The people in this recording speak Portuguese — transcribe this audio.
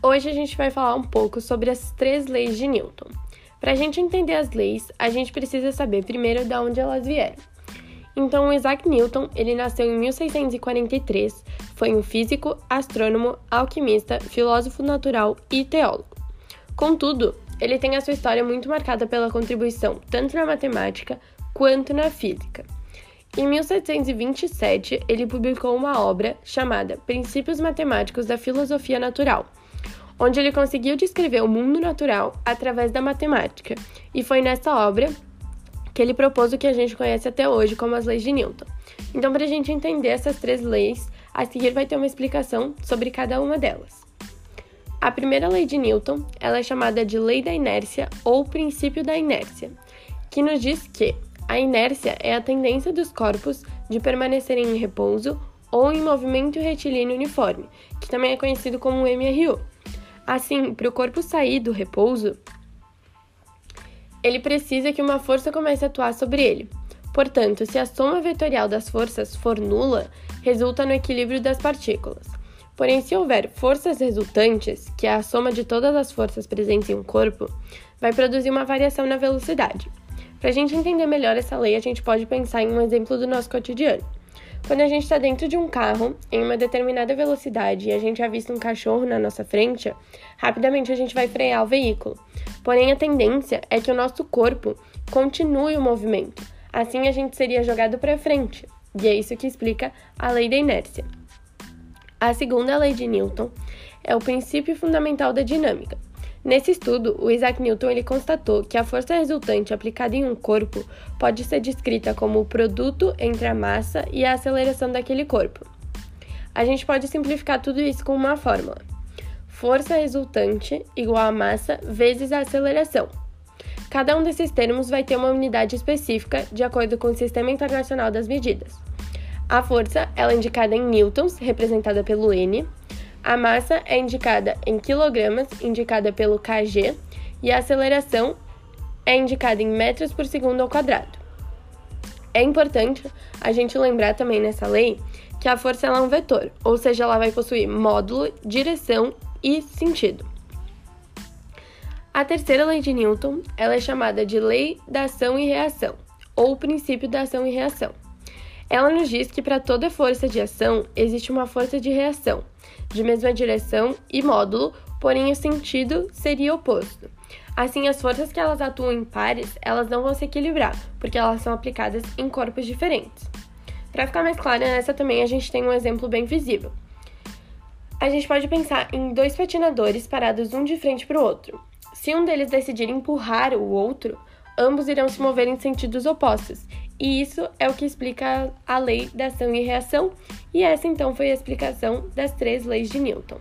Hoje a gente vai falar um pouco sobre as três leis de Newton. Para a gente entender as leis, a gente precisa saber primeiro de onde elas vieram. Então, Isaac Newton, ele nasceu em 1643, foi um físico, astrônomo, alquimista, filósofo natural e teólogo. Contudo, ele tem a sua história muito marcada pela contribuição tanto na matemática quanto na física. Em 1727, ele publicou uma obra chamada Princípios Matemáticos da Filosofia Natural, onde ele conseguiu descrever o mundo natural através da matemática, e foi nessa obra que ele propôs o que a gente conhece até hoje como as leis de Newton. Então, para a gente entender essas três leis, a seguir vai ter uma explicação sobre cada uma delas. A primeira lei de Newton, ela é chamada de lei da inércia ou princípio da inércia, que nos diz que a inércia é a tendência dos corpos de permanecerem em repouso ou em movimento retilíneo uniforme, que também é conhecido como MRU. Assim, para o corpo sair do repouso, ele precisa que uma força comece a atuar sobre ele. Portanto, se a soma vetorial das forças for nula, resulta no equilíbrio das partículas. Porém, se houver forças resultantes, que é a soma de todas as forças presentes em um corpo, vai produzir uma variação na velocidade. Para a gente entender melhor essa lei, a gente pode pensar em um exemplo do nosso cotidiano. Quando a gente está dentro de um carro em uma determinada velocidade e a gente avista um cachorro na nossa frente, rapidamente a gente vai frear o veículo. Porém, a tendência é que o nosso corpo continue o movimento. Assim, a gente seria jogado para frente. E é isso que explica a lei da inércia. A segunda lei de Newton é o princípio fundamental da dinâmica. Nesse estudo, o Isaac Newton ele constatou que a força resultante aplicada em um corpo pode ser descrita como o produto entre a massa e a aceleração daquele corpo. A gente pode simplificar tudo isso com uma fórmula: força resultante igual a massa vezes a aceleração. Cada um desses termos vai ter uma unidade específica de acordo com o Sistema Internacional das Medidas. A força ela é indicada em newtons, representada pelo N. A massa é indicada em quilogramas, indicada pelo kg. E a aceleração é indicada em metros por segundo ao quadrado. É importante a gente lembrar também nessa lei que a força é um vetor, ou seja, ela vai possuir módulo, direção e sentido. A terceira lei de Newton ela é chamada de lei da ação e reação, ou princípio da ação e reação. Ela nos diz que para toda força de ação existe uma força de reação, de mesma direção e módulo, porém o sentido seria oposto. Assim, as forças que elas atuam em pares, elas não vão se equilibrar, porque elas são aplicadas em corpos diferentes. Para ficar mais claro, nessa também a gente tem um exemplo bem visível. A gente pode pensar em dois patinadores parados um de frente para o outro. Se um deles decidir empurrar o outro, ambos irão se mover em sentidos opostos e isso é o que explica a lei da ação e reação, e essa então foi a explicação das três leis de Newton.